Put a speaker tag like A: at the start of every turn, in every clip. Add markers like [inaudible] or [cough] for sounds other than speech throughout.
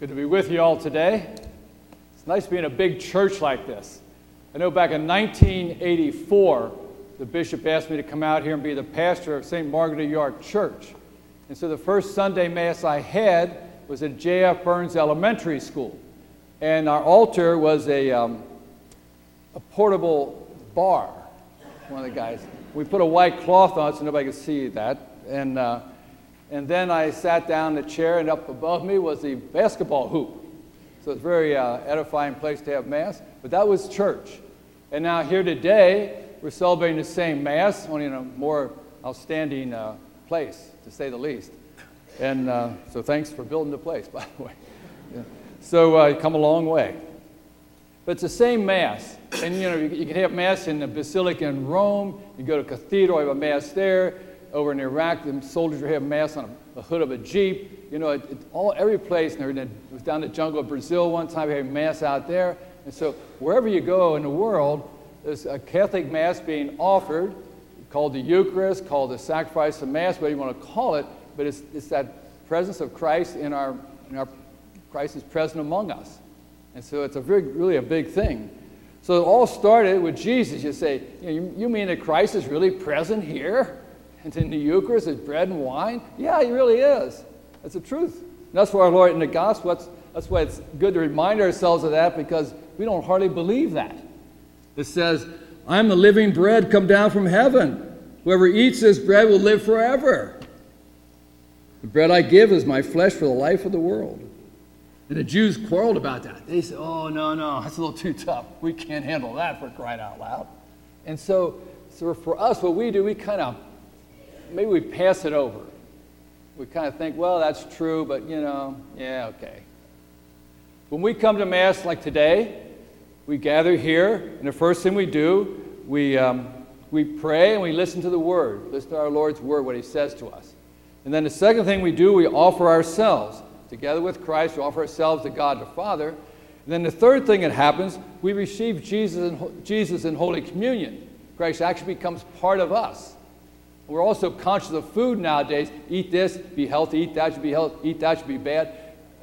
A: Good to be with you all today. It's nice to be in a big church like this. I know back in 1984, the bishop asked me to come out here and be the pastor of St. Margaret of York Church. And so the first Sunday Mass I had was at J.F. Burns Elementary School. And our altar was a, um, a portable bar, one of the guys. We put a white cloth on it so nobody could see that. And uh, and then I sat down in the chair, and up above me was the basketball hoop. So it's a very uh, edifying place to have Mass. But that was church. And now here today, we're celebrating the same Mass, only in a more outstanding uh, place, to say the least. And uh, so thanks for building the place, [laughs] by the way. Yeah. So uh, come a long way. But it's the same Mass. And you know, you, you can have Mass in the Basilica in Rome, you go to cathedral, you have a Mass there over in Iraq, the soldiers were having mass on a, a, hood of a jeep. You know, it, it, all every place. And it was down the jungle of Brazil one time, having mass out there. And so wherever you go in the world, there's a Catholic mass being offered, called the Eucharist, called the sacrifice of mass, whatever you want to call it. But it's, it's that presence of Christ in our, in our Christ is present among us. And so it's a very, really a big thing. So it all started with Jesus. You say, you, know, you, you mean that Christ is really present here? And in the Eucharist is bread and wine? Yeah, he really is. That's the truth. And that's why our Lord in the gospel, that's, that's why it's good to remind ourselves of that because we don't hardly believe that. It says, I'm the living bread come down from heaven. Whoever eats this bread will live forever. The bread I give is my flesh for the life of the world. And the Jews quarreled about that. They said, Oh, no, no, that's a little too tough. We can't handle that for crying out loud. And so, so for us, what we do, we kind of maybe we pass it over. We kind of think, well, that's true, but you know, yeah, okay. When we come to Mass like today, we gather here, and the first thing we do, we, um, we pray and we listen to the Word, listen to our Lord's Word, what He says to us. And then the second thing we do, we offer ourselves. Together with Christ, we offer ourselves to God the Father. And then the third thing that happens, we receive Jesus in, Jesus in Holy Communion. Christ actually becomes part of us. We're also conscious of food nowadays. Eat this, be healthy. Eat that, should be healthy. Eat that, should be bad.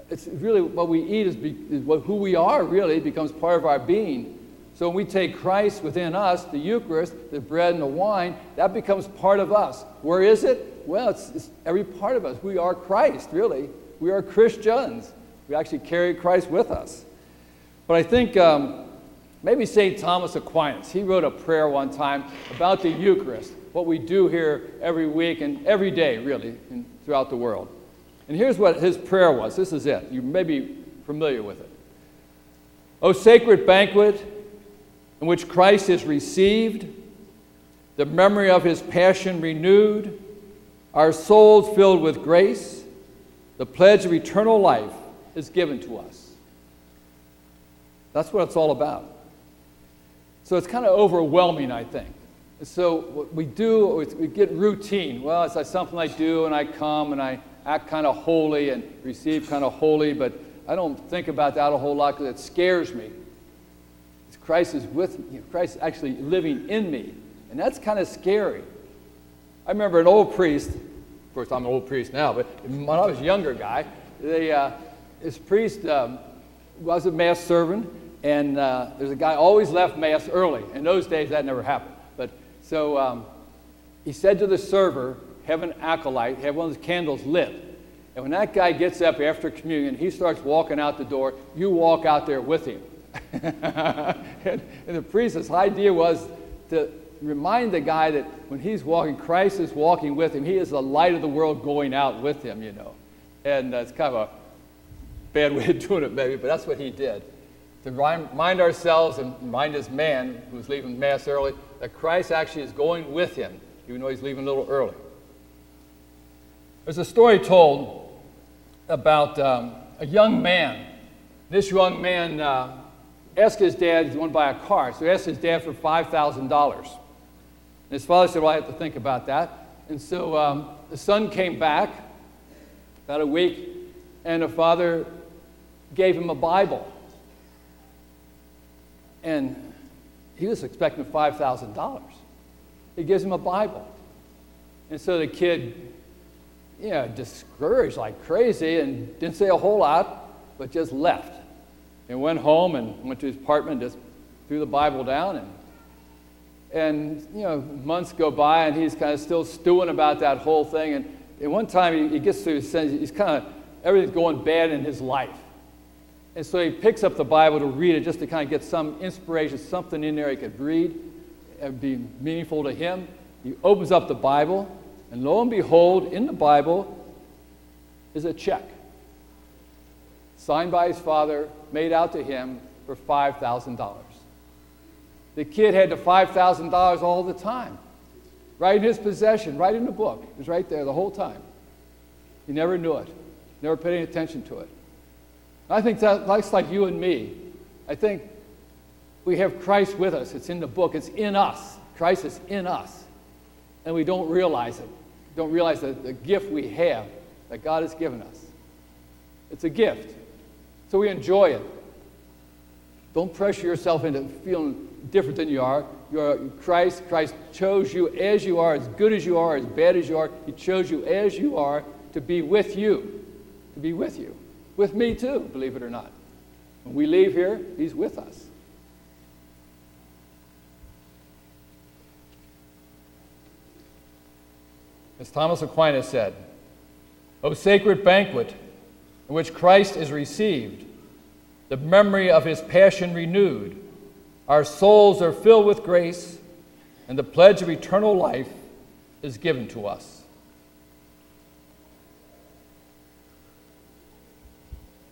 A: It's really what we eat is, be, is what, who we are, really, becomes part of our being. So when we take Christ within us, the Eucharist, the bread and the wine, that becomes part of us. Where is it? Well, it's, it's every part of us. We are Christ, really. We are Christians. We actually carry Christ with us. But I think um, maybe St. Thomas Aquinas, he wrote a prayer one time about the Eucharist what we do here every week and every day, really, throughout the world. And here's what his prayer was. This is it. You may be familiar with it. O sacred banquet in which Christ is received, the memory of his passion renewed, our souls filled with grace, the pledge of eternal life is given to us. That's what it's all about. So it's kind of overwhelming, I think so what we do, we get routine. Well, it's like something I do, and I come and I act kind of holy and receive kind of holy, but I don't think about that a whole lot because it scares me. Christ is with me. Christ is actually living in me, and that's kind of scary. I remember an old priest. Of course, I'm an old priest now, but when I was a younger guy, they, uh, this priest um, was a mass servant, and uh, there's a guy always left mass early. In those days, that never happened. But so um, he said to the server, have an acolyte, have one of the candles lit. And when that guy gets up after communion, he starts walking out the door. You walk out there with him. [laughs] and, and the priest's idea was to remind the guy that when he's walking, Christ is walking with him. He is the light of the world going out with him, you know. And uh, it's kind of a bad way of [laughs] doing it, maybe, but that's what he did. To remind ourselves and remind this man who's leaving Mass early that Christ actually is going with him, even though he's leaving a little early. There's a story told about um, a young man. This young man uh, asked his dad, he wanted to buy a car, so he asked his dad for $5,000. His father said, Well, I have to think about that. And so um, the son came back about a week, and the father gave him a Bible. And he was expecting $5,000. He gives him a Bible. And so the kid, you know, discouraged like crazy and didn't say a whole lot. but just left and went home and went to his apartment, just threw the Bible down. And, and you know, months go by and he's kind of still stewing about that whole thing. And, and one time he, he gets to his sense, he's kind of, everything's going bad in his life. And so he picks up the Bible to read it just to kind of get some inspiration, something in there he could read and be meaningful to him. He opens up the Bible, and lo and behold, in the Bible is a check signed by his father, made out to him for $5,000. The kid had the $5,000 all the time, right in his possession, right in the book. It was right there the whole time. He never knew it, never paid any attention to it. I think that, that's like you and me. I think we have Christ with us. It's in the book, it's in us. Christ is in us. And we don't realize it. Don't realize the, the gift we have that God has given us. It's a gift. So we enjoy it. Don't pressure yourself into feeling different than you are. You're Christ. Christ chose you as you are, as good as you are, as bad as you are. He chose you as you are to be with you. To be with you. With me too, believe it or not. When we leave here, He's with us. As Thomas Aquinas said, O sacred banquet in which Christ is received, the memory of his passion renewed, our souls are filled with grace, and the pledge of eternal life is given to us.